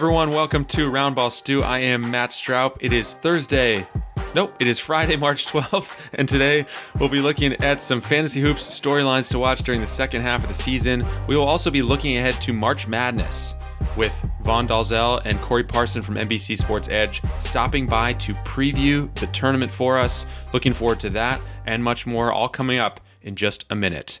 Everyone, welcome to Roundball Stew. I am Matt Straub. It is Thursday. Nope, it is Friday, March 12th, and today we'll be looking at some fantasy hoops storylines to watch during the second half of the season. We will also be looking ahead to March Madness with Vaughn Dalzell and Corey Parson from NBC Sports Edge stopping by to preview the tournament for us. Looking forward to that and much more, all coming up in just a minute.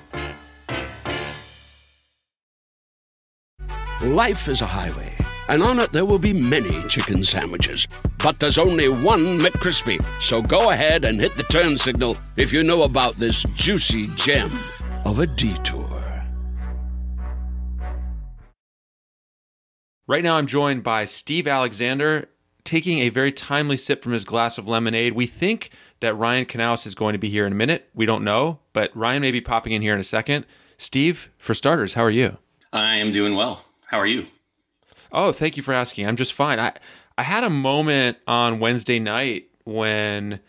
Life is a highway, and on it there will be many chicken sandwiches. But there's only one McCrispy. So go ahead and hit the turn signal if you know about this juicy gem of a detour. Right now, I'm joined by Steve Alexander taking a very timely sip from his glass of lemonade. We think that Ryan Knaus is going to be here in a minute. We don't know, but Ryan may be popping in here in a second. Steve, for starters, how are you? I am doing well. How are you? Oh, thank you for asking. I'm just fine. I I had a moment on Wednesday night when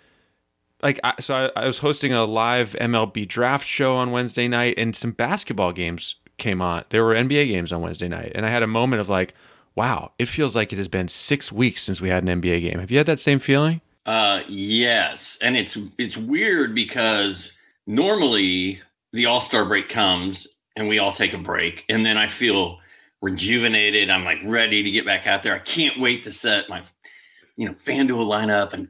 like I, so I, I was hosting a live MLB draft show on Wednesday night and some basketball games came on. There were NBA games on Wednesday night and I had a moment of like, wow, it feels like it has been 6 weeks since we had an NBA game. Have you had that same feeling? Uh yes, and it's it's weird because normally the All-Star break comes and we all take a break and then I feel rejuvenated. I'm like ready to get back out there. I can't wait to set my, you know, FanDuel lineup and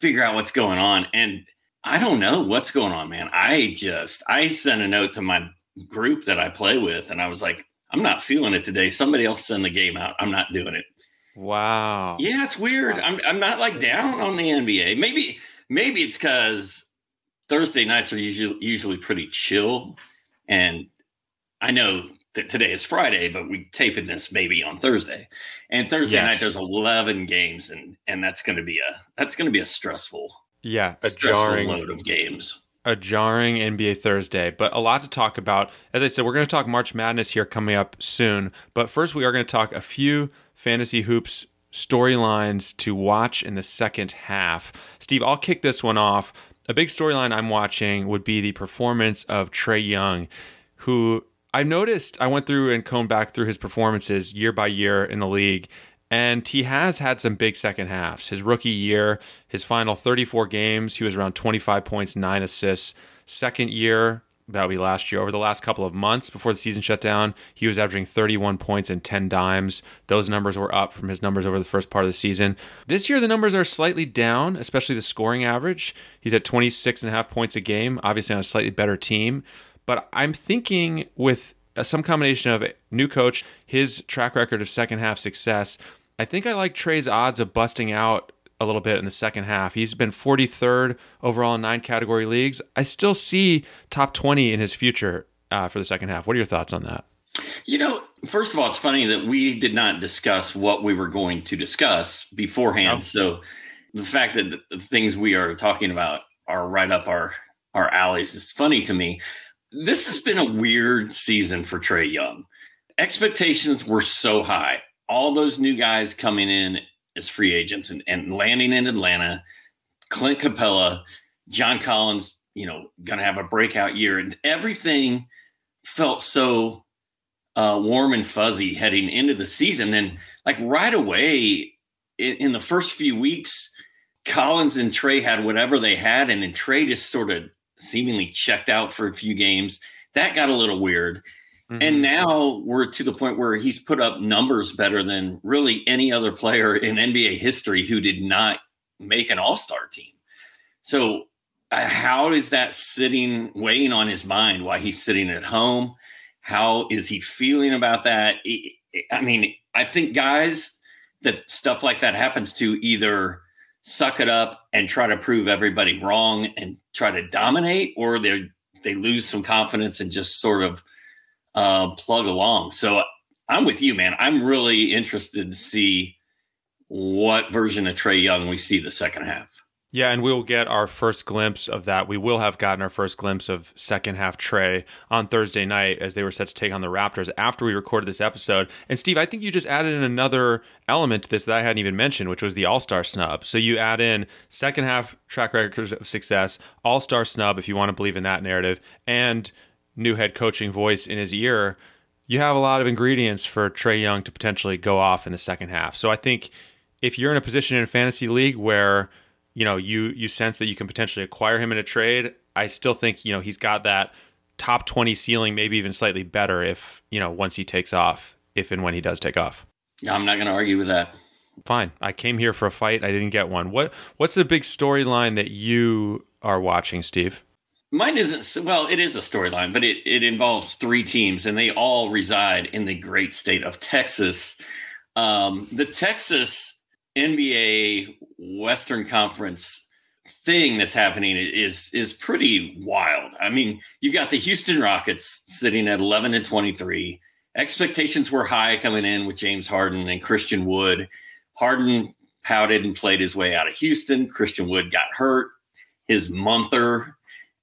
figure out what's going on. And I don't know what's going on, man. I just I sent a note to my group that I play with, and I was like, I'm not feeling it today. Somebody else send the game out. I'm not doing it. Wow. Yeah, it's weird. I'm I'm not like down on the NBA. Maybe maybe it's because Thursday nights are usually usually pretty chill, and I know that today is Friday, but we taping this maybe on Thursday. And Thursday Yes. night there's 11 games and and that's going to be a that's going to be a stressful Yeah, a stressful jarring load of games. a jarring NBA Thursday, but a lot to talk about. As I said, we're going to talk March Madness here coming up soon. But first, we are going to talk a few fantasy hoops storylines to watch in the second half. Steve, I'll kick this one off. A big storyline I'm watching would be the performance of Trae Young, who I noticed I went through and combed back through his performances year by year in the league. And he has had some big second halves. His rookie year, his final 34 games, he was around 25 points, nine assists. Second year, that would be last year. Over the last couple of months before the season shut down, he was averaging 31 points and 10 dimes. Those numbers were up from his numbers over the first part of the season. This year, the numbers are slightly down, especially the scoring average. He's at 26 and a half points a game, obviously on a slightly better team. But I'm thinking with uh, some combination of new coach, his track record of second half success, I think I like Trae's odds of busting out a little bit in the second half. He's been 43rd overall in nine category leagues. I still see top 20 in his future uh, for the second half. What are your thoughts on that? You know, first of all, it's funny that we did not discuss what we were going to discuss beforehand. Oh. So the fact that the things we are talking about are right up our our alleys is funny to me. This has been a weird season for Trae Young. Expectations were so high. All those new guys coming in as free agents and, and landing in Atlanta, Clint Capela, John Collins, you know, going to have a breakout year. And everything felt so uh, warm and fuzzy heading into the season. Then, like right away in, in the first few weeks, Collins and Trae had whatever they had, and then Trae just sort of seemingly checked out for a few games. That got a little weird. Mm-hmm. And now we're to the point where he's put up numbers better than really any other player in NBA history who did not make an all star team. So, uh, how is that sitting, weighing on his mind while he's sitting at home? How is he feeling about that? I mean, I think guys that stuff like that happens to either suck it up and try to prove everybody wrong and try to dominate, or they they lose some confidence and just sort of uh, plug along. So I'm with you, man. I'm really interested to see what version of Trae Young we see the second half. Yeah, and we will get our first glimpse of that. We will have gotten our first glimpse of second half Trae on Thursday night as they were set to take on the Raptors after we recorded this episode. And Steve, I think you just added in another element to this that I hadn't even mentioned, which was the All Star snub. So you add in second half track record of success, All Star snub, if you want to believe in that narrative, and new head coaching voice in his ear. You have a lot of ingredients for Trae Young to potentially go off in the second half. So I think if you're in a position in a fantasy league where you know you you sense that you can potentially acquire him in a trade, I still think you know he's got that top 20 ceiling, maybe even slightly better if you know once he takes off, if and when he does take off. Yeah, I'm not going to argue with that. Fine, I came here for a fight. I didn't get one. What what's the big storyline that you are watching, Steve? Mine isn't well. It is a storyline, but it it involves three teams, and they all reside in the great state of Texas. Um, the Texas NBA Western Conference thing that's happening is is pretty wild. I mean, you've got the Houston Rockets sitting at 11 and 23. Expectations were high coming in with James Harden and Christian Wood. Harden pouted and played his way out of Houston. Christian Wood got hurt. His monther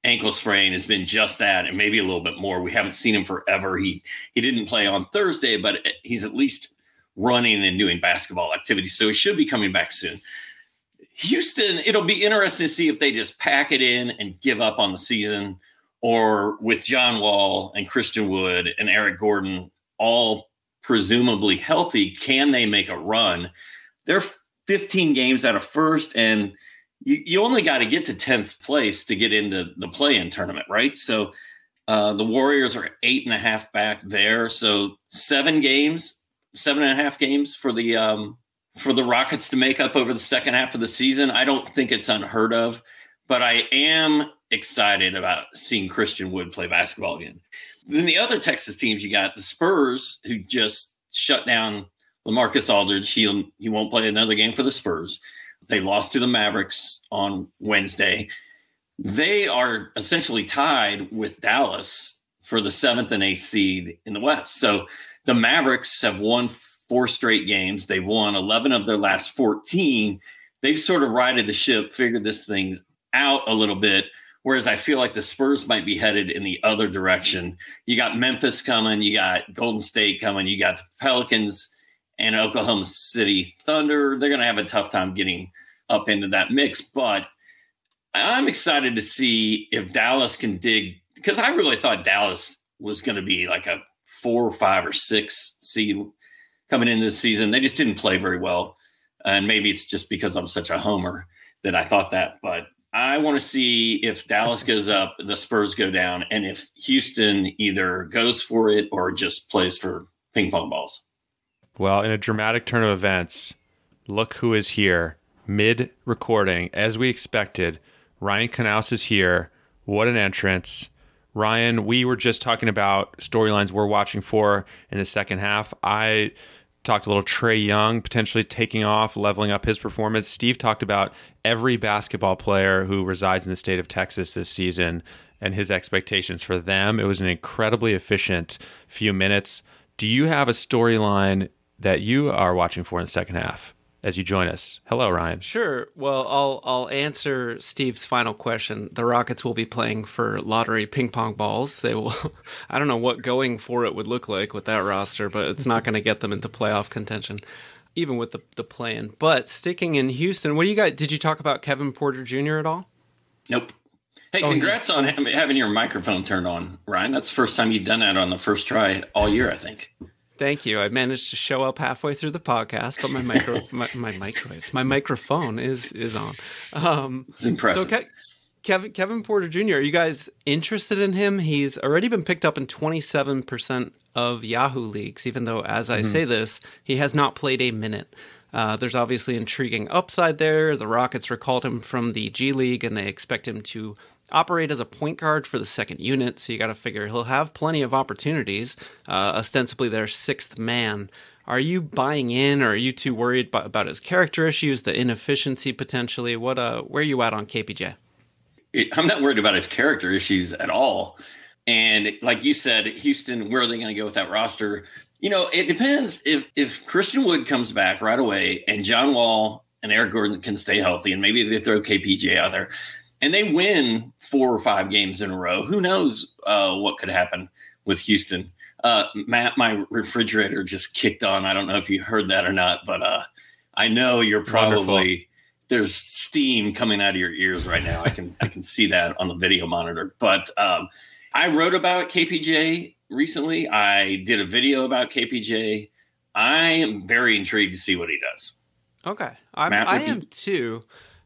ankle sprain has been just that and maybe a little bit more. We haven't seen him forever. He he didn't play on Thursday, but he's at least running and doing basketball activities. So he should be coming back soon. Houston, it'll be interesting to see if they just pack it in and give up on the season, or with John Wall and Christian Wood and Eric Gordon all presumably healthy, can they make a run? They're 15 games out of first, and you, you only got to get to 10th place to get into the play in tournament, right? So uh, the Warriors are eight and a half back there. So seven games seven and a half games for the um, for the Rockets to make up over the second half of the season. I don't think it's unheard of, but I am excited about seeing Christian Wood play basketball again. Then the other Texas teams, you got the Spurs, who just shut down LaMarcus Aldridge. He'll he won't play another game for the Spurs. They lost to the Mavericks on Wednesday. They are essentially tied with Dallas for the seventh and eighth seed in the West. So the Mavericks have won four straight games. They've won 11 of their last 14. They've sort of righted the ship, figured this thing out a little bit. Whereas I feel like the Spurs might be headed in the other direction. You got Memphis coming, you got Golden State coming, you got the Pelicans and Oklahoma City Thunder. They're going to have a tough time getting up into that mix. But I'm excited to see if Dallas can dig because I really thought Dallas was going to be like a four or five or six seed coming in this season. They just didn't play very well. And maybe it's just because I'm such a homer that I thought that. But I want to see if Dallas goes up, the Spurs go down, and if Houston either goes for it or just plays for ping pong balls. Well, in a dramatic turn of events, look who is here mid recording, as we expected. Ryan Knaus is here. What an entrance. Ryan, we were just talking about storylines we're watching for in the second half. I talked a little Trae Young potentially taking off, leveling up his performance. Steve talked about every basketball player who resides in the state of Texas this season and his expectations for them. It was an incredibly efficient few minutes. Do you have a storyline that you are watching for in the second half? As you join us. Hello, Ryan. Sure. Well, I'll I'll answer Steve's final question. The Rockets will be playing for lottery ping pong balls. They will. I don't know what going for it would look like with that roster, but it's not going to get them into playoff contention, even with the the plan. But sticking in Houston, what do you got? Did you talk about Kevin Porter Jr. at all? Nope. Hey, Oh, congrats on having your microphone turned on, Ryan. That's the first time you've done that on the first try all year, I think. Thank you. I managed to show up halfway through the podcast, but my micro my, my microwave my microphone is is on. Um, It's impressive. So Ke- Kevin Kevin Porter Jr. Are you guys interested in him? He's already been picked up in 27% of Yahoo leagues, even though as I say this, he has not played a minute. Uh, there's obviously intriguing upside there. The Rockets recalled him from the G League, and they expect him to operate as a point guard for the second unit. So you got to figure he'll have plenty of opportunities. Uh, ostensibly, their sixth man. Are you buying in, or are you too worried about, about his character issues, the inefficiency potentially? What uh, where are you at on KPJ? I'm not worried about his character issues at all. And like you said, Houston, where are they going to go with that roster? You know, it depends if if Christian Wood comes back right away and John Wall and Eric Gordon can stay healthy, and maybe they throw KPJ out there, and they win four or five games in a row. Who knows uh, what could happen with Houston? Uh, Matt, my refrigerator just kicked on. I don't know if you heard that or not, but uh, I know you're probably Wonderful. there's steam coming out of your ears right now. I can I can see that on the video monitor. But um, I wrote about KPJ recently. I did a video about KPJ. I am very intrigued to see what he does. Okay, I'm, Matt, I would you- am too.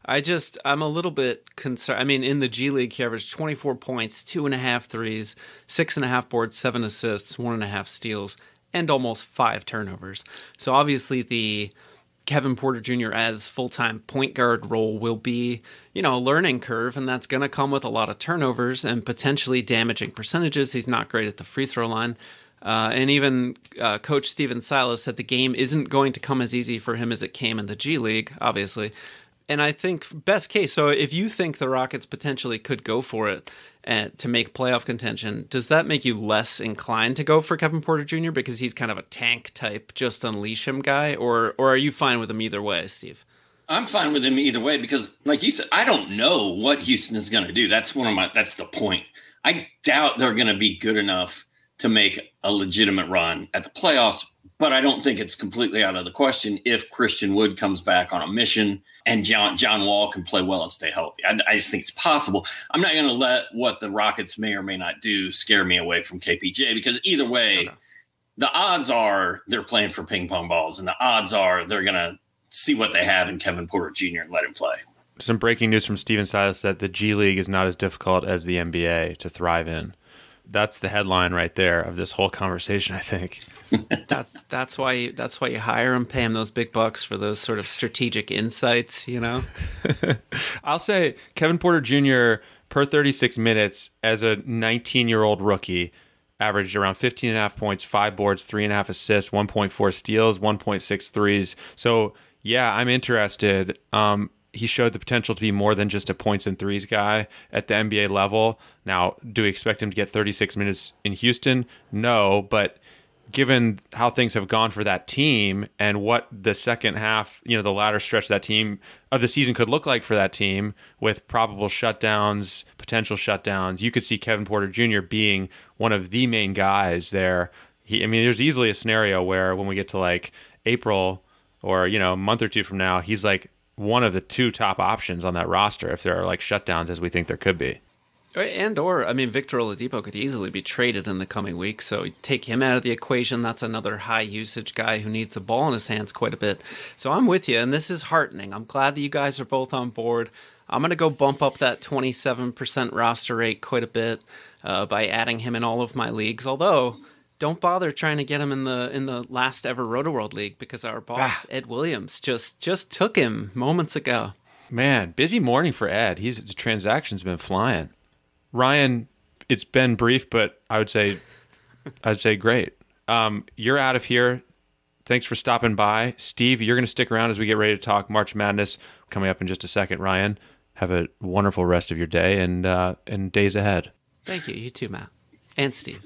I just I'm a little bit concerned. I mean, in the G League, he averaged 24 points, two and a half threes, six and a half boards, seven assists, one and a half steals, and almost five turnovers. So obviously, the Kevin Porter Jr. as full time point guard role will be, you know, a learning curve, and that's going to come with a lot of turnovers and potentially damaging percentages. He's not great at the free throw line. Uh, and even uh, Coach Stephen Silas said the game isn't going to come as easy for him as it came in the G League, obviously. And I think best case. So if you think the Rockets potentially could go for it and to make playoff contention, does that make you less inclined to go for Kevin Porter Jr. because he's kind of a tank type, just unleash him guy, or or are you fine with him either way, Steve? I'm fine with him either way because, like you said, I don't know what Houston is going to do. That's one of my. That's the point. I doubt they're going to be good enough to make a legitimate run at the playoffs. But I don't think it's completely out of the question if Christian Wood comes back on a mission and John John Wall can play well and stay healthy. I, I just think it's possible. I'm not going to let what the Rockets may or may not do scare me away from KPJ because either way, Okay. the odds are they're playing for ping pong balls, and the odds are they're going to see what they have in Kevin Porter Jr. and let him play. Some breaking news from Stephen Silas that the G League is not as difficult as the NBA to thrive in. That's the headline right there of this whole conversation, I think. That's that's why you, that's why you hire him, pay him those big bucks for those sort of strategic insights. You know, I'll say Kevin Porter Jr. per 36 minutes as a 19 year old rookie averaged around 15 and a half points, five boards, three and a half assists, 1.4 steals, 1.6 threes. So, yeah, I'm interested. Um, he showed the potential to be more than just a points and threes guy at the NBA level. Now, do we expect him to get 36 minutes in Houston? No, but given how things have gone for that team and what the second half, you know, the latter stretch of that team of the season could look like for that team with probable shutdowns, potential shutdowns, you could see Kevin Porter Jr. being one of the main guys there. He, I mean, there's easily a scenario where when we get to like April or, you know, a month or two from now, he's like one of the two top options on that roster if there are like shutdowns as we think there could be. and or I mean, Victor Oladipo could easily be traded in the coming weeks. So take him out of the equation. That's another high usage guy who needs the ball in his hands quite a bit. So I'm with you, and this is heartening. I'm glad that you guys are both on board. I'm to go bump up that 27% roster rate quite a bit uh, by adding him in all of my leagues. Although, don't bother trying to get him in the in the last ever Rotoworld League because our boss Ed Williams just just took him moments ago. Man, busy morning for Ed. He's the transaction's been flying. Ryan, it's been brief, but I would say, I'd say great. Um, you're out of here. Thanks for stopping by, Steve. You're going to stick around as we get ready to talk March Madness coming up in just a second. Ryan, have a wonderful rest of your day and uh, and days ahead. Thank you. You too, Matt and Steve.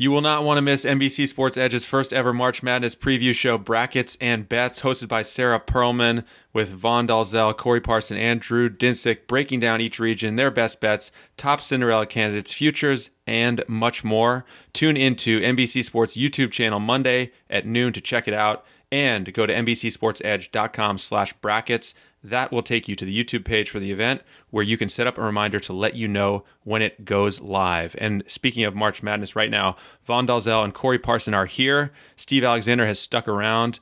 You will not want to miss NBC Sports Edge's first ever March Madness preview show, Brackets and Bets, hosted by Sarah Perlman with Vaughn Dalzell, Corey Parson, and Drew Dinsick, breaking down each region, their best bets, top Cinderella candidates, futures, and much more. Tune into NBC Sports YouTube channel Monday at noon to check it out, and go to NBCSportsEdge.com slash brackets that will take you to the YouTube page for the event where you can set up a reminder to let you know when it goes live. And speaking of March Madness right now, Vaughn Dalzell and Corey Parson are here. Steve Alexander has stuck around.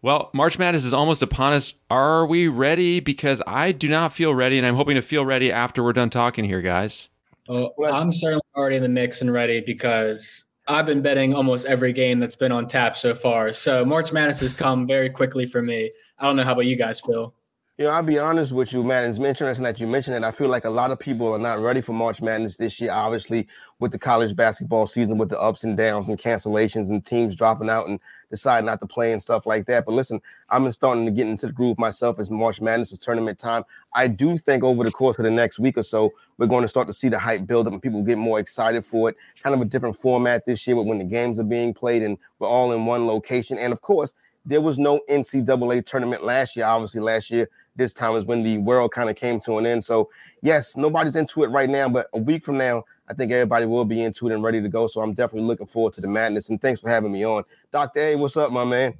Well, March Madness is almost upon us. Are we ready? Because I do not feel ready, and I'm hoping to feel ready after we're done talking here, guys. Oh, well, I'm certainly already in the mix and ready because I've been betting almost every game that's been on tap so far. So March Madness has come very quickly for me. I don't know how about you guys feel. You know, I'll be honest with you, man. It's interesting that you mentioned it. I feel like a lot of people are not ready for March Madness this year, obviously, with the college basketball season, with the ups and downs and cancellations and teams dropping out and deciding not to play and stuff like that. But listen, I'm starting to get into the groove myself as March Madness is tournament time. I do think over the course of the next week or so, we're going to start to see the hype build up and people get more excited for it. Kind of a different format this year but when the games are being played and we're all in one location. And of course, there was no NCAA tournament last year. Obviously, last year this time is when the world kind of came to an end. So, yes, nobody's into it right now, but a week from now, I think everybody will be into it and ready to go. So, I'm definitely looking forward to the madness. And thanks for having me on, Doctor A. What's up, my man?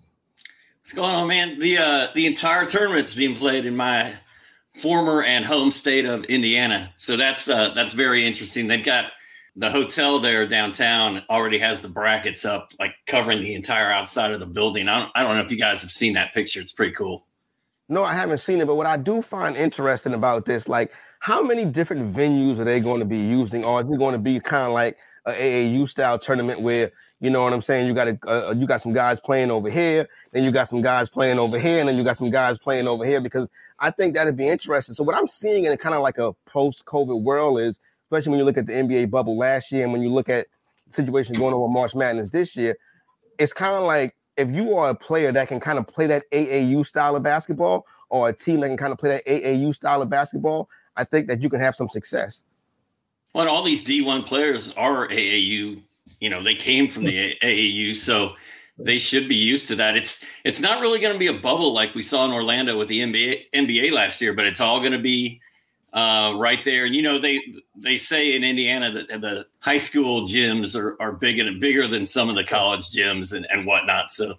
What's going on, man? The uh, the entire tournament's being played in my former and home state of Indiana, so that's uh, that's very interesting. They've got the hotel there downtown already has the brackets up, like covering the entire outside of the building. I don't, I don't know if you guys have seen that picture. It's pretty cool. No, I haven't seen it, but what I do find interesting about this, like how many different venues are they going to be using, or is it going to be kind of like a AAU style tournament where you know what I'm saying? You got a, you got some guys playing over here, then you got some guys playing over here, and then you got some guys playing over here because I think that'd be interesting. So what I'm seeing in kind of like a post-COVID world is, especially when you look at the NBA bubble last year, and when you look at situations going on with March Madness this year, it's kind of like if you are a player that can kind of play that AAU style of basketball or a team that can kind of play that AAU style of basketball, I think that you can have some success. Well, all these D1 players are AAU. You know, they came from the AAU, so they should be used to that. It's it's not really going to be a bubble like we saw in Orlando with the NBA NBA last year, but it's all going to be uh, right there. And you know, they they say in Indiana that the high school gyms are, are bigger bigger than some of the college gyms and, and whatnot. So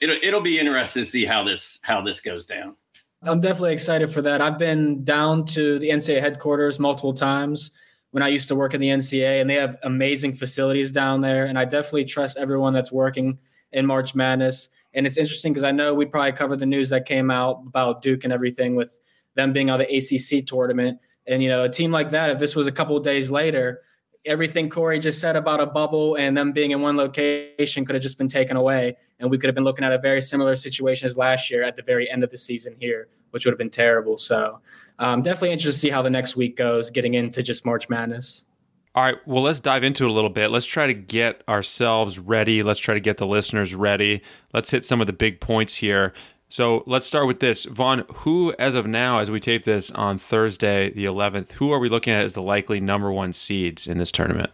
it'll it'll be interesting to see how this how this goes down. I'm definitely excited for that. I've been down to the NCAA headquarters multiple times when I used to work in the NCAA, and they have amazing facilities down there. And I definitely trust everyone that's working in March Madness. And it's interesting because I know we probably covered the news that came out about Duke and everything with them being on the ACC tournament. And, you know, a team like that, if this was a couple days later, everything Corey just said about a bubble and them being in one location could have just been taken away. And we could have been looking at a very similar situation as last year at the very end of the season here, which would have been terrible. So um, definitely interested to see how the next week goes getting into just March Madness. All right, well, let's dive into it a little bit. Let's try to get ourselves ready. Let's try to get the listeners ready. Let's hit some of the big points here. So let's start with this. Vaughn, who, as of now, as we tape this on Thursday, the 11th, who are we looking at as the likely number one seeds in this tournament?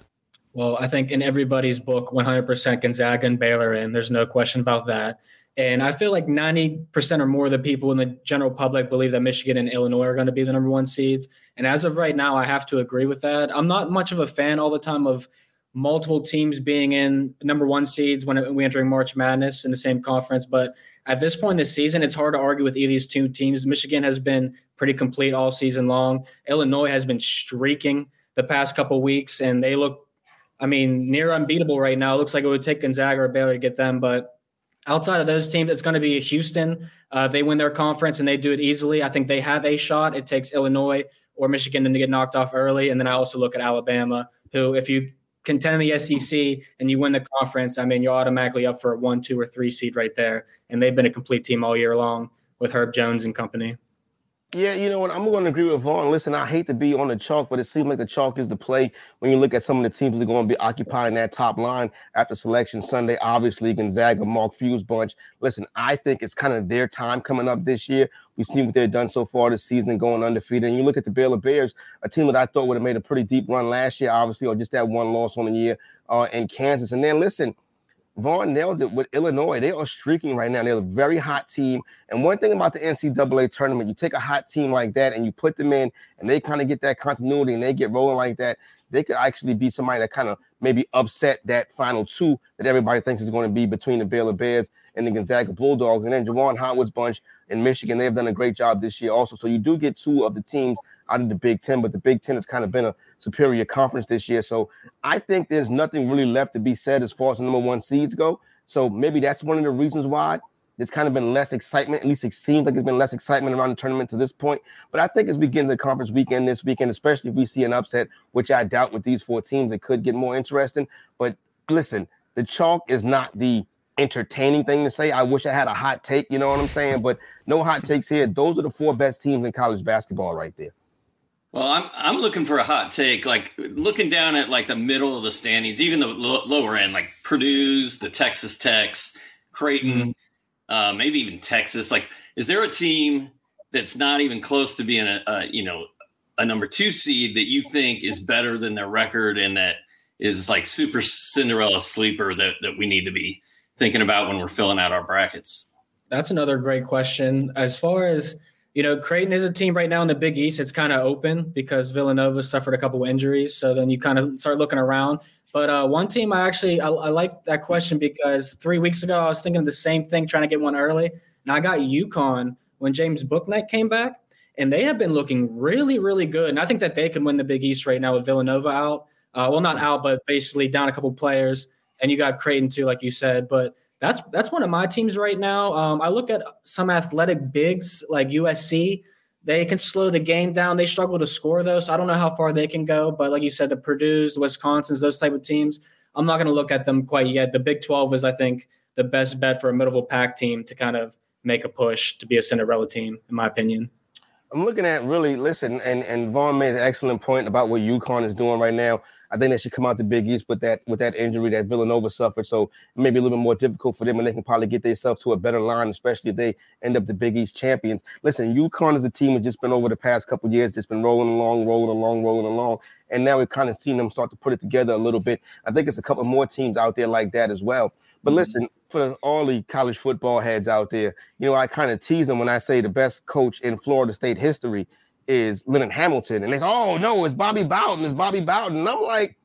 Well, I think in everybody's book, 100% Gonzaga and Baylor in. There's no question about that. And I feel like 90% or more of the people in the general public believe that Michigan and Illinois are going to be the number one seeds. And as of right now, I have to agree with that. I'm not much of a fan all the time of multiple teams being in number one seeds when we entering March Madness in the same conference. But at this point in the season, it's hard to argue with either of these two teams. Michigan has been pretty complete all season long. Illinois has been streaking the past couple weeks, and they look, I mean, near unbeatable right now. It looks like it would take Gonzaga or Baylor to get them, but outside of those teams, it's going to be Houston. Uh, they win their conference and they do it easily. I think they have a shot. It takes Illinois or Michigan to get knocked off early, and then I also look at Alabama, who, if you contend in the SEC and you win the conference, I mean, you're automatically up for a one, two, or three seed right there. And they've been a complete team all year long with Herb Jones and company. Yeah, you know what? I'm going to agree with Vaughn. Listen, I hate to be on the chalk, but it seems like the chalk is the play when you look at some of the teams that are going to be occupying that top line after selection Sunday. Obviously, Gonzaga, Mark Few's bunch. Listen, I think it's kind of their time coming up this year. We've seen what they've done so far this season, going undefeated. And you look at the Baylor Bears, a team that I thought would have made a pretty deep run last year, obviously, or just that one loss on the year uh, in Kansas. And then listen, Vaughn nailed it with Illinois. They are streaking right now. They're a very hot team. And one thing about the NCAA tournament, you take a hot team like that and you put them in, and they kind of get that continuity and they get rolling like that. They could actually be somebody that kind of maybe upset that final two that everybody thinks is going to be between the Baylor Bears and the Gonzaga Bulldogs. And then Juwan Howard's bunch in Michigan, they've done a great job this year also. So you do get two of the teams out of the Big Ten, but the Big Ten has kind of been a superior conference this year. So I think there's nothing really left to be said as far as the number one seeds go. So maybe that's one of the reasons why there's kind of been less excitement. At least it seems like there's been less excitement around the tournament to this point. But I think as we get into the conference weekend this weekend, especially if we see an upset, which I doubt with these four teams, it could get more interesting. But listen, the chalk is not the entertaining thing to say. I wish I had a hot take, you know what I'm saying? But no hot takes here. Those are the four best teams in college basketball right there. Well, I'm I'm looking for a hot take, like looking down at like the middle of the standings, even the lo- lower end, like Purdue's, the Texas Techs, Creighton, mm-hmm. uh, maybe even Texas. Like, is there a team that's not even close to being a, a you know a number two seed that you think is better than their record and that is like super Cinderella sleeper that that we need to be thinking about when we're filling out our brackets? That's another great question. As far as you know, Creighton is a team right now in the Big East. It's kind of open because Villanova suffered a couple of injuries. So then you kind of start looking around. But uh, one team I actually I, I like that question because three weeks ago I was thinking of the same thing, trying to get one early, and I got UConn when James Bouknight came back, and they have been looking really, really good. And I think that they can win the Big East right now with Villanova out. Uh, well, not out, but basically down a couple players. And you got Creighton too, like you said. But that's that's one of my teams right now. Um, I look at some athletic bigs like USC. They can slow the game down. They struggle to score though, so I don't know how far they can go. But like you said, the Purdue's, the Wisconsin's, those type of teams, I'm not going to look at them quite yet. The Big 12 is, I think, the best bet for a middle pack team to kind of make a push to be a Cinderella team, in my opinion. I'm looking at really listen, and and Vaughn made an excellent point about what UConn is doing right now. I think they should come out the Big East with that with that injury that Villanova suffered. So maybe a little bit more difficult for them, and they can probably get themselves to a better line, especially if they end up the Big East champions. Listen, UConn is a team that's just been over the past couple years, just been rolling along, rolling along, rolling along, and now we've kind of seen them start to put it together a little bit. I think it's a couple more teams out there like that as well. But mm-hmm. listen, for all the college football heads out there, you know, I kind of tease them when I say the best coach in Florida State history is Leonard Hamilton. And they say, oh, no, it's Bobby Bowden. It's Bobby Bowden. And I'm like,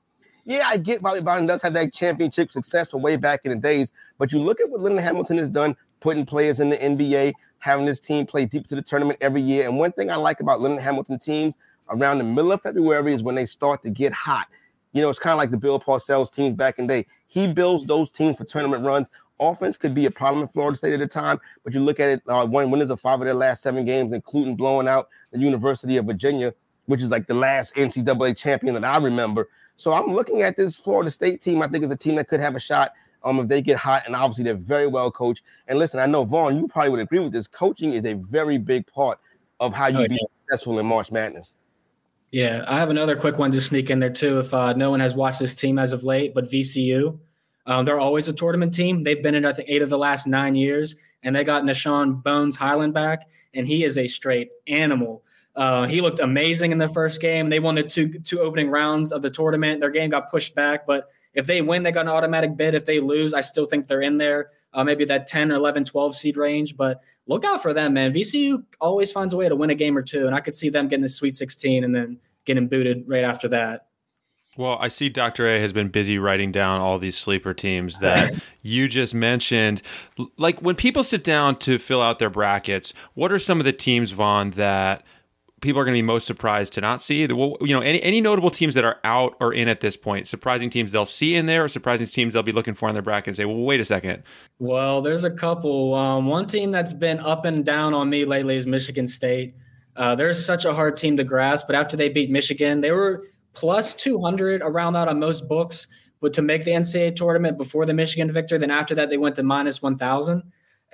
yeah, I get Bobby Bowden does have that championship success from way back in the days, but you look at what Leonard Hamilton has done, putting players in the NBA, having this team play deep to the tournament every year. And one thing I like about Leonard Hamilton teams around the middle of February is when they start to get hot. You know, it's kind of like the Bill Parcells teams back in the day. He builds those teams for tournament runs. Offense could be a problem in Florida State at the time, but you look at it, uh, one winners of five of their last seven games, including blowing out the University of Virginia, which is like the last NCAA champion that I remember. So I'm looking at this Florida State team. I think it's a team that could have a shot um, if they get hot, and obviously they're very well coached. And listen, I know Vaughn, you probably would agree with this. Coaching is a very big part of how you oh, be yeah. successful in March Madness. Yeah, I have another quick one to sneak in there too. If uh, no one has watched this team as of late, but VCU, Um, they're always a tournament team. They've been in, I think, eight of the last nine years, and they got Nah'Shon Bones Hyland back, and he is a straight animal. Uh, he looked amazing in the first game. They won the two two opening rounds of the tournament. Their game got pushed back, but if they win, they got an automatic bid. If they lose, I still think they're in there, uh, maybe that 10 or 11, 12 seed range. But look out for them, man. VCU always finds a way to win a game or two, and I could see them getting the Sweet 16 and then getting booted right after that. Well, I see Dr. A has been busy writing down all these sleeper teams that you just mentioned. Like when people sit down to fill out their brackets, what are some of the teams, Vaughn, that people are going to be most surprised to not see? Well, you know, any, any notable teams that are out or in at this point, surprising teams they'll see in there, or surprising teams they'll be looking for in their bracket and say, well, wait a second. Well, there's a couple. Um, one team that's been up and down on me lately is Michigan State. Uh, they're such a hard team to grasp, but after they beat Michigan, they were plus 200 around that on most books. But to make the NCAA tournament before the Michigan victory, then after that they went to minus 1,000,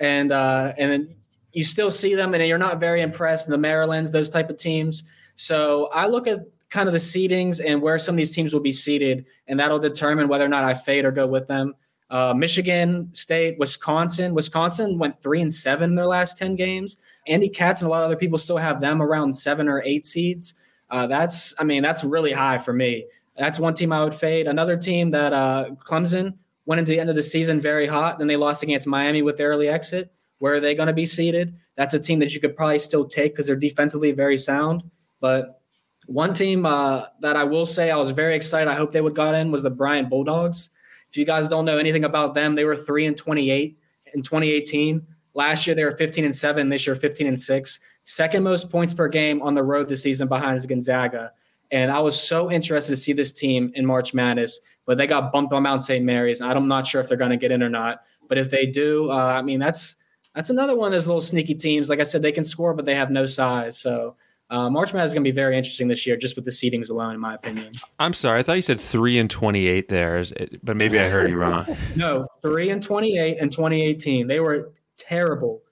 and uh, and then you still see them, and you're not very impressed. The Marylands, those type of teams. So I look at kind of the seedings and where some of these teams will be seated, and that'll determine whether or not I fade or go with them. Uh, Michigan State, Wisconsin. Wisconsin went three and seven in their last ten games. Andy Katz and a lot of other people still have them around seven or eight seeds. Uh, that's, I mean, that's really high for me. That's one team I would fade. Another team that uh, Clemson went into the end of the season very hot. Then they lost against Miami with early exit. Where are they going to be seated? That's a team that you could probably still take because they're defensively very sound. But one team uh, that I will say I was very excited. I hope they would got in was the Bryant Bulldogs. If you guys don't know anything about them, they were three and twenty-eight in 2018. Last year they were 15 and seven. This year 15 and six. Second most points per game on the road this season behind is Gonzaga. And I was so interested to see this team in March Madness, but they got bumped on Mount St. Mary's. I'm not sure if they're going to get in or not. But if they do, uh, I mean, that's that's another one of those little sneaky teams. Like I said, they can score, but they have no size. So uh, March Madness is going to be very interesting this year, just with the seedings alone, in my opinion. I'm sorry, I thought you said three and 28 there, but maybe I heard you wrong. no, three and 28 in 2018. They were terrible.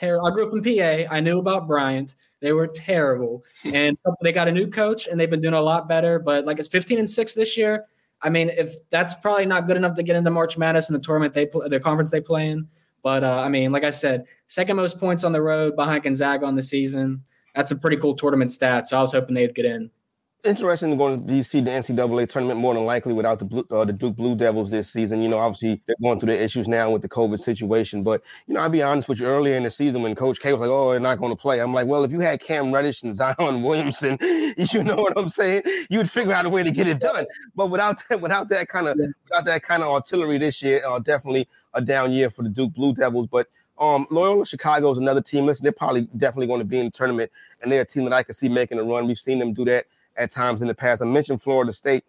Ter- I grew up in PA. I knew about Bryant. They were terrible, and they got a new coach, and they've been doing a lot better. But like it's 15 and six this year. I mean, if that's probably not good enough to get into March Madness and the tournament they play, the conference they play in. But uh, I mean, like I said, second most points on the road behind Gonzaga on the season. That's a pretty cool tournament stat. So I was hoping they'd get in interesting going to see the NCAA tournament more than likely without the Blue, uh, the Duke Blue Devils this season. You know, obviously they're going through the issues now with the COVID situation. But you know, I'll be honest with you. Earlier in the season, when Coach K was like, "Oh, they're not going to play," I'm like, "Well, if you had Cam Reddish and Zion Williamson, you know what I'm saying? You would figure out a way to get it done." But without that, without that kind of without that kind of artillery this year, uh, definitely a down year for the Duke Blue Devils. But um, Loyola Chicago is another team. Listen, they're probably definitely going to be in the tournament, and they're a team that I can see making a run. We've seen them do that at times in the past. I mentioned Florida State,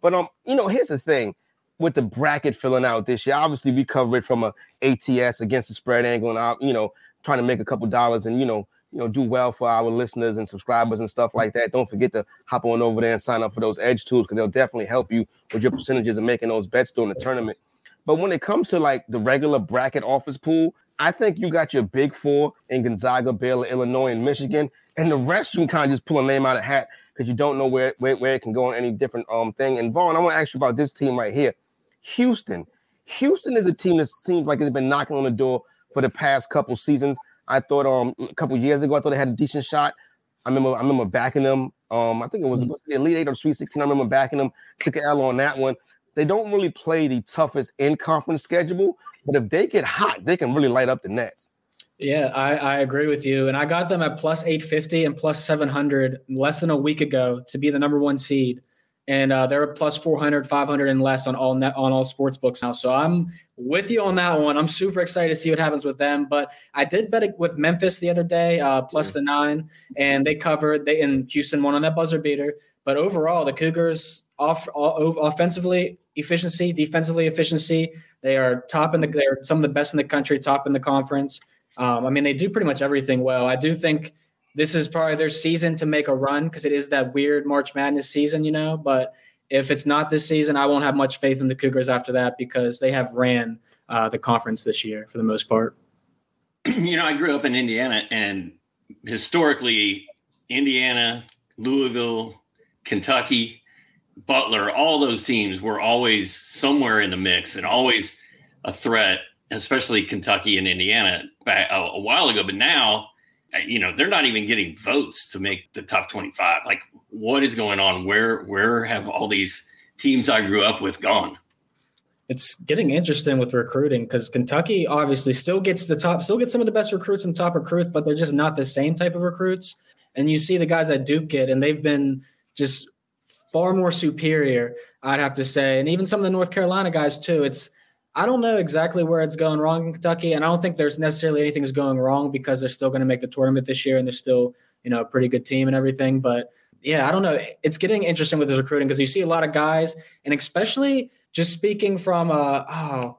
but um, you know, here's the thing with the bracket filling out this year. Obviously, we cover it from a ATS against the spread angle, and uh, you know, trying to make a couple dollars and you know, you know, do well for our listeners and subscribers and stuff like that. Don't forget to hop on over there and sign up for those edge tools because they'll definitely help you with your percentages and making those bets during the tournament. But when it comes to like the regular bracket office pool, I think you got your big four in Gonzaga, Baylor, Illinois, and Michigan, and the rest you can kind of just pull a name out of hat because you don't know where, where, where it can go on any different um thing. And Vaughn, I want to ask you about this team right here, Houston. Houston is a team that seems like it's been knocking on the door for the past couple seasons. I thought um a couple years ago, I thought they had a decent shot. I remember I remember backing them. Um, I think it was, mm-hmm. the Elite Eight or Sweet 16. I remember backing them, took an L on that one. They don't really play the toughest in conference schedule, but if they get hot, they can really light up the Nets. Yeah, I, I agree with you. And I got them at plus 850 and plus 700 less than a week ago to be the number one seed. And uh, they're plus 400, 500 and less on all net, on all sports books now. So I'm with you on that one. I'm super excited to see what happens with them. But I did bet it with Memphis the other day, uh, plus the nine, and they covered. They and Houston won on that buzzer beater. But overall, the Cougars off, off offensively efficiency, defensively efficiency. They are top in the. They're some of the best in the country, top in the conference. Um, I mean, they do pretty much everything well. I do think this is probably their season to make a run because it is that weird March Madness season, you know. But if it's not this season, I won't have much faith in the Cougars after that because they have ran uh, the conference this year for the most part. You know, I grew up in Indiana, and historically, Indiana, Louisville, Kentucky, Butler, all those teams were always somewhere in the mix and always a threat, especially Kentucky and Indiana back a, a while ago. But now, uh, you know, they're not even getting votes to make the top 25. Like, what is going on? Where where have all these teams I grew up with gone? It's getting interesting with recruiting because Kentucky obviously still gets the top, still gets some of the best recruits and top recruits, but they're just not the same type of recruits. And you see the guys that Duke get, and they've been just far more superior, I'd have to say. And even some of the North Carolina guys, too. It's, I don't know exactly where it's going wrong in Kentucky. And I don't think there's necessarily anything is going wrong because they're still going to make the tournament this year and they're still, you know, a pretty good team and everything. But yeah, I don't know. It's getting interesting with this recruiting because you see a lot of guys, and especially just speaking from, uh, oh,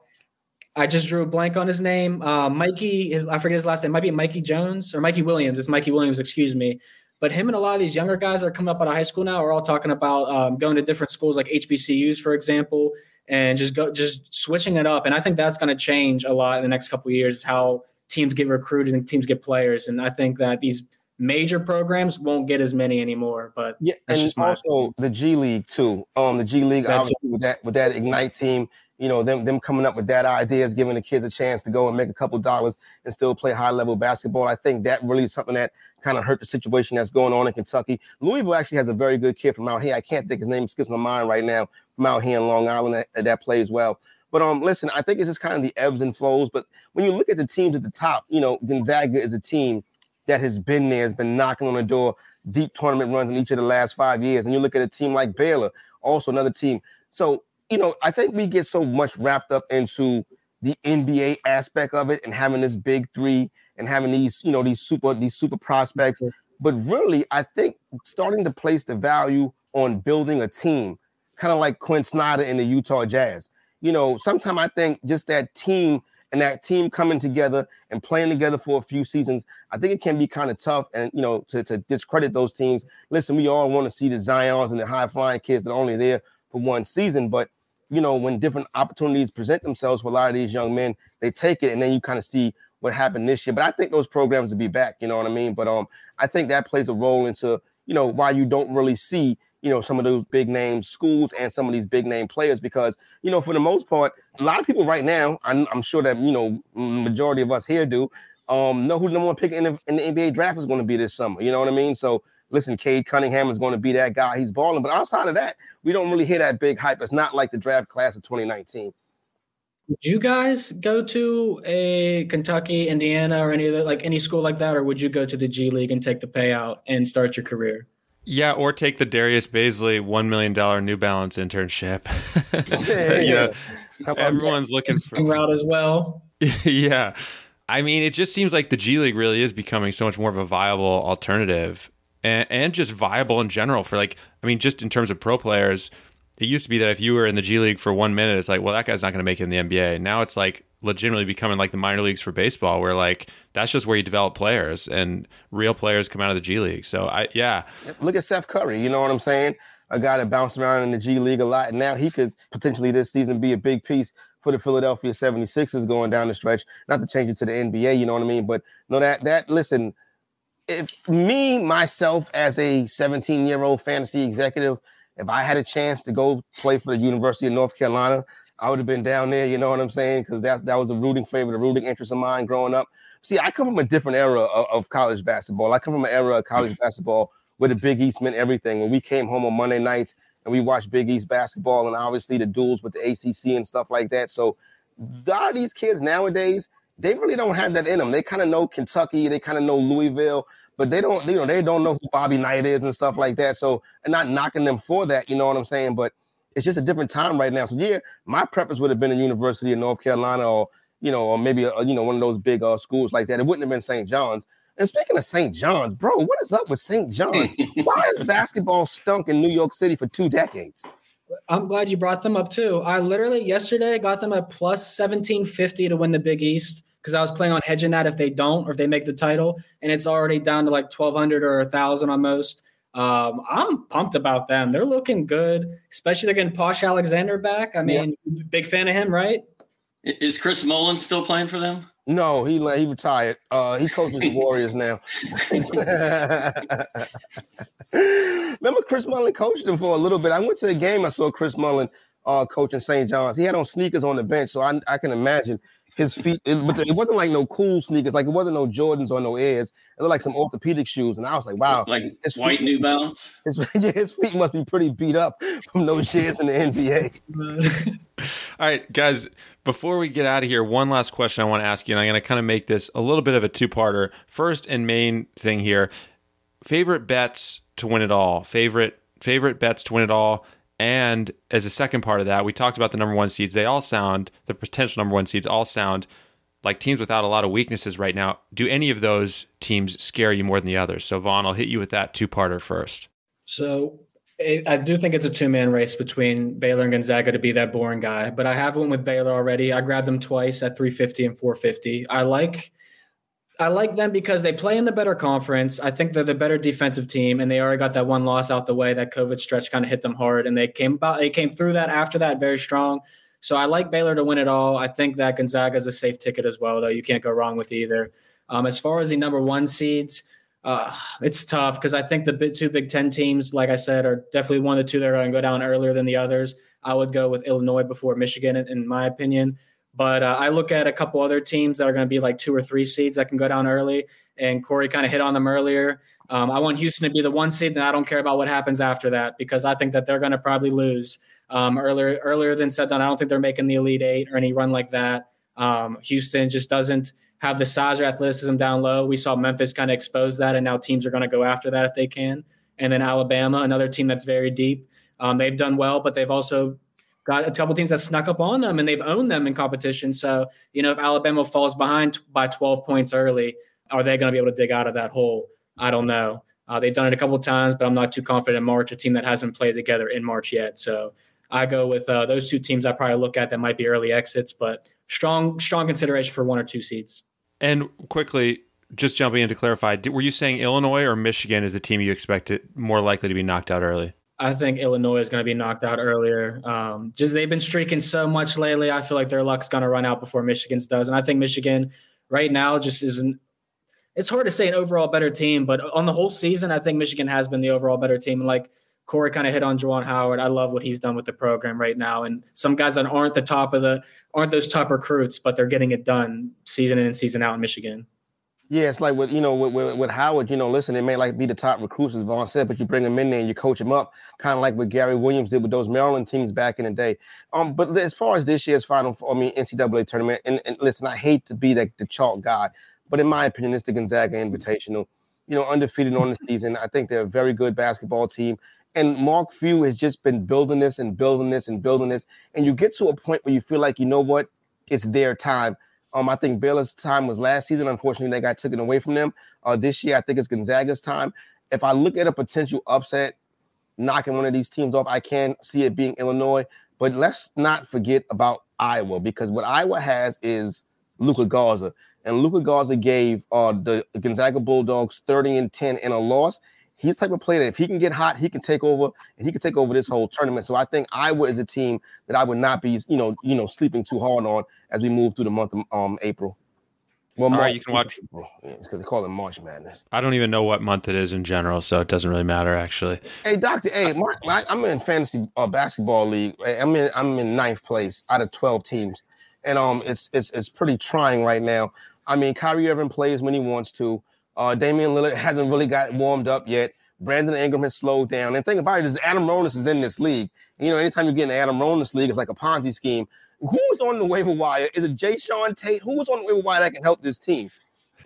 I just drew a blank on his name. Uh, Mikey, his I forget his last name. Might be Mikey Jones or Mikey Williams. It's Mikey Williams. Excuse me. But him and a lot of these younger guys that are coming up out of high school now are all talking about um, going to different schools like HBCUs, for example, and just go just switching it up. And I think that's going to change a lot in the next couple of years. How teams get recruited and teams get players. And I think that these major programs won't get as many anymore. But yeah, and also opinion. the G League too. Um, the G League that's obviously with that with that Ignite team you know, them them coming up with that idea is giving the kids a chance to go and make a couple dollars and still play high level basketball. I think that really is something that kind of hurt the situation that's going on in Kentucky. Louisville actually has a very good kid from out here. I can't think his name skips my mind right now from out here in Long Island that, that plays well. But um, listen, I think it's just kind of the ebbs and flows. But when you look at the teams at the top, you know, Gonzaga is a team that has been there, has been knocking on the door, deep tournament runs in each of the last five years. And you look at a team like Baylor, also another team. So you know, I think we get so much wrapped up into the NBA aspect of it and having this big three and having these, you know, these super these super prospects. But really, I think starting to place the value on building a team, kind of like Quin Snyder in the Utah Jazz. You know, sometimes I think just that team and that team coming together and playing together for a few seasons, I think it can be kind of tough. And you know, to, to discredit those teams. Listen, we all want to see the Zions and the high flying kids that are only there for one season, but you know, when different opportunities present themselves for a lot of these young men, they take it, and then you kind of see what happened this year. But I think those programs will be back. You know what I mean? But um, I think that plays a role into you know why you don't really see you know some of those big name schools and some of these big name players because you know for the most part, a lot of people right now, I'm, I'm sure that you know majority of us here do um know who the number one pick in the, in the NBA draft is going to be this summer. You know what I mean? So listen, Cade Cunningham is going to be that guy. He's balling. But outside of that, we don't really hear that big hype. It's not like the draft class of 2019. Would you guys go to a Kentucky, Indiana, or any other like any school like that, or would you go to the G League and take the payout and start your career? Yeah, or take the Darius Bazley one million dollar New Balance internship. you know, everyone's looking for route as well. yeah, I mean, it just seems like the G League really is becoming so much more of a viable alternative and, and just viable in general for like I mean just in terms of pro players it used to be that if you were in the G League for one minute, it's like, well, that guy's not going to make it in the NBA. Now it's like legitimately becoming like the minor leagues for baseball, where like that's just where you develop players and real players come out of the G League. So I, yeah. Look at Seth Curry. You know what I'm saying? A guy that bounced around in the G League a lot. And now he could potentially this season be a big piece for the Philadelphia 76ers going down the stretch. Not to change it to the NBA, you know what I mean? But no, that, that, listen, if me myself as a 17 year old fantasy executive if i had a chance to go play for the university of north carolina i would have been down there you know what i'm saying? Because that, that was a rooting favorite a rooting interest of mine growing up. See i come from a different era of, of college basketball. I come from an era of college mm. basketball where the big east meant everything. When we came home on monday nights and we watched big east basketball and obviously the duels with the acc and stuff like that. So mm-hmm. a lot of these kids nowadays they really don't have that in them. They kind of know Kentucky, they kind of know Louisville, but they don't, you know, they don't know who Bobby Knight is and stuff like that. So, and not knocking them for that, you know what I'm saying? But it's just a different time right now. So, yeah, my preference would have been a University in North Carolina or, you know, or maybe, a, you know, one of those big uh, schools like that. It wouldn't have been St. John's. And speaking of St. John's, bro, what is up with St. John's? Why has basketball stunk in New York City for two decades? I'm glad you brought them up too. I literally yesterday got them at plus 1750 to win the Big East because I was playing on hedging that if they don't or if they make the title, and it's already down to like 1200 or 1000 on most. Um, I'm pumped about them. They're looking good, especially they're getting Posh Alexander back. I mean, yeah. big fan of him, right? Is Chris Mullin still playing for them? No, he he retired. Uh, he coaches the Warriors now. Remember Chris Mullin coached him for a little bit. I went to a game. I saw Chris Mullin uh, coaching St. John's. He had on sneakers on the bench, so I, I can imagine his feet. It, but it wasn't like no cool sneakers. Like it wasn't no Jordans or no Airs. It looked like some orthopedic shoes. And I was like, wow, like his white feet, New Balance. His, yeah, his feet must be pretty beat up from those shares in the NBA. All right, guys. Before we get out of here, one last question I want to ask you, and I'm going to kind of make this a little bit of a two-parter. First and main thing here: favorite bets to win it all. Favorite favorite bets to win it all. And as a second part of that, we talked about the number one seeds. They all sound, the potential number one seeds all sound like teams without a lot of weaknesses right now. Do any of those teams scare you more than the others? So, Vaughn, I'll hit you with that two parter first. So, I do think it's a two man race between Baylor and Gonzaga to be that boring guy, but I have one with Baylor already. I grabbed them twice at 350 and 450. I like I like them because they play in the better conference. I think they're the better defensive team, and they already got that one loss out the way. That COVID stretch kind of hit them hard, and they came about. They came through that after that very strong. So I like Baylor to win it all. I think that Gonzaga is a safe ticket as well, though. You can't go wrong with either. Um, as far as the number one seeds, uh, it's tough because I think the two Big Ten teams, like I said, are definitely one of the two that are going to go down earlier than the others. I would go with Illinois before Michigan, in my opinion. But uh, I look at a couple other teams that are going to be like two or three seeds that can go down early. And Corey kind of hit on them earlier. Um, I want Houston to be the one seed, and I don't care about what happens after that because I think that they're going to probably lose. Um, earlier, earlier than said that, I don't think they're making the Elite Eight or any run like that. Um, Houston just doesn't have the size or athleticism down low. We saw Memphis kind of expose that, and now teams are going to go after that if they can. And then Alabama, another team that's very deep. Um, they've done well, but they've also got a couple teams that snuck up on them and they've owned them in competition. So, you know, if Alabama falls behind by 12 points early, are they going to be able to dig out of that hole? I don't know. Uh, they've done it a couple times, but I'm not too confident in March, a team that hasn't played together in March yet. So I go with uh, those two teams I probably look at that might be early exits, but strong, strong consideration for one or two seeds. And quickly, just jumping in to clarify, were you saying Illinois or Michigan is the team you expect it more likely to be knocked out early? I think Illinois is going to be knocked out earlier. Um, just they've been streaking so much lately. I feel like their luck's going to run out before Michigan's does, and I think Michigan right now just isn't. It's hard to say an overall better team, but on the whole season, I think Michigan has been the overall better team. And like Corey kind of hit on Juwan Howard, I love what he's done with the program right now. And some guys that aren't the top of the aren't those top recruits, but they're getting it done season in and season out in Michigan. Yeah, it's like with you know with, with, with, Howard, you know, listen, it may like be the top recruits as Vaughn said, but you bring them in there and you coach them up, kind of like what Gary Williams did with those Maryland teams back in the day. Um, but as far as this year's final, I mean NCAA tournament, and, and listen, I hate to be the, the chalk guy, but in my opinion, it's the Gonzaga Invitational. You know, undefeated on the season. I think they're a very good basketball team. And Mark Few has just been building this and building this and building this. And you get to a point where you feel like, you know what, it's their time um, I think Baylor's time was last season. Unfortunately, they got taken away from them. Uh, this year, I think it's Gonzaga's time. If I look at a potential upset, knocking one of these teams off, I can see it being Illinois. But let's not forget about Iowa because what Iowa has is Luka Garza, and Luka Garza gave uh, the Gonzaga Bulldogs 30 and 10 in a loss he's type of player that if he can get hot, he can take over and he can take over this whole tournament. So I think Iowa is a team that I would not be, you know, you know, sleeping too hard on as we move through the month of um, April. Well, March, right, you can watch. because yeah, they call it March Madness. I don't even know what month it is in general, so it doesn't really matter actually. Hey, doctor. Hey, my, I'm in fantasy uh, basketball league. I'm in. I'm in ninth place out of twelve teams, and um, it's it's it's pretty trying right now. I mean, Kyrie Irving plays when he wants to. Uh, Damian Lillard hasn't really got warmed up yet. Brandon Ingram has slowed down. And think about it is Adam Ronis is in this league. You know, anytime you get in Adam Ronis league, it's like a Ponzi scheme. Who's on the waiver wire? Is it Jae'Sean Tate? Who's on the waiver wire that can help this team?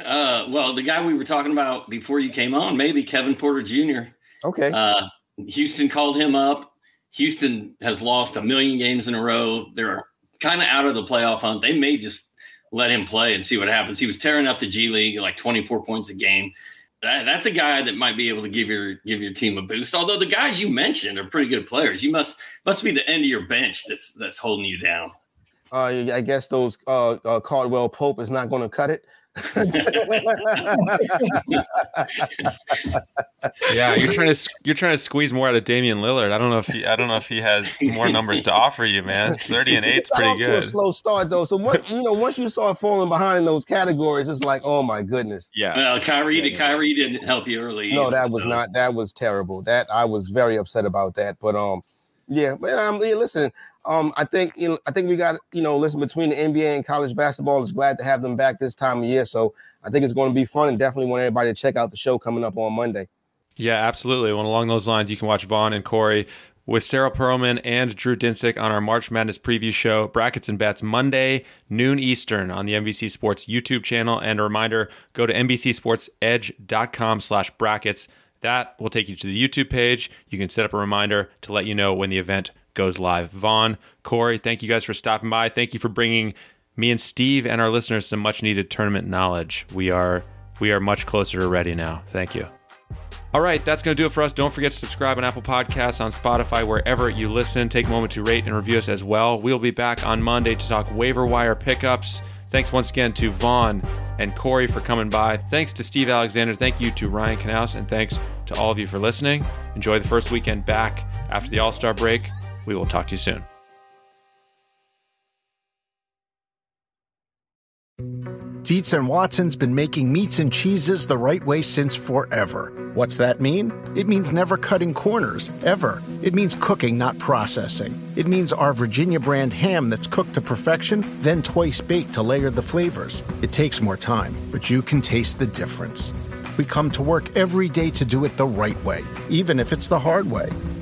Uh, well, the guy we were talking about before you came on, maybe Kevin Porter Jr. Okay. Uh, Houston called him up. Houston has lost a million games in a row. They're kind of out of the playoff hunt. They may just let him play and see what happens. He was tearing up the G League like 24 points a game. That, that's a guy that might be able to give your give your team a boost. Although the guys you mentioned are pretty good players, you must must be the end of your bench that's that's holding you down. Uh, I guess those uh, uh, Caldwell Pope is not going to cut it. Yeah, you're trying to you're trying to squeeze more out of Damian Lillard. I don't know if he I don't know if he has more numbers to offer you, man. Thirty and eight's pretty good. To a slow start though. So once you know, once you start falling behind in those categories, it's like, oh my goodness. Yeah. Well, Kyrie, yeah, Kyrie didn't help you early. No, that was so. not. That was terrible. That I was very upset about that. But um, yeah. But um, yeah, listen. Um, I think you know, I think we got you know, listen between the NBA and college basketball. Is glad to have them back this time of year. So I think it's going to be fun and definitely want everybody to check out the show coming up on Monday. Yeah, absolutely. Well, along those lines, you can watch Vaughn and Corey with Sarah Perlman and Drew Dinsick on our March Madness preview show, Brackets and Bets, Monday, noon Eastern on the NBC Sports YouTube channel. And a reminder, go to NBCSportsEdge.com slash brackets. That will take you to the YouTube page. You can set up a reminder to let you know when the event goes live. Vaughn, Corey, thank you guys for stopping by. Thank you for bringing me and Steve and our listeners some much needed tournament knowledge. We are we are much closer to ready now. Thank you. All right, that's going to do it for us. Don't forget to subscribe on Apple Podcasts, on Spotify, wherever you listen. Take a moment to rate and review us as well. We'll be back on Monday to talk waiver wire pickups. Thanks once again to Vaughn and Corey for coming by. Thanks to Steve Alexander. Thank you to Ryan Knaus. And thanks to all of you for listening. Enjoy the first weekend back after the All Star break. We will talk to you soon. Dietz and Watson's been making meats and cheeses the right way since forever. What's that mean? It means never cutting corners, ever. It means cooking, not processing. It means our Virginia brand ham that's cooked to perfection, then twice baked to layer the flavors. It takes more time, but you can taste the difference. We come to work every day to do it the right way, even if it's the hard way.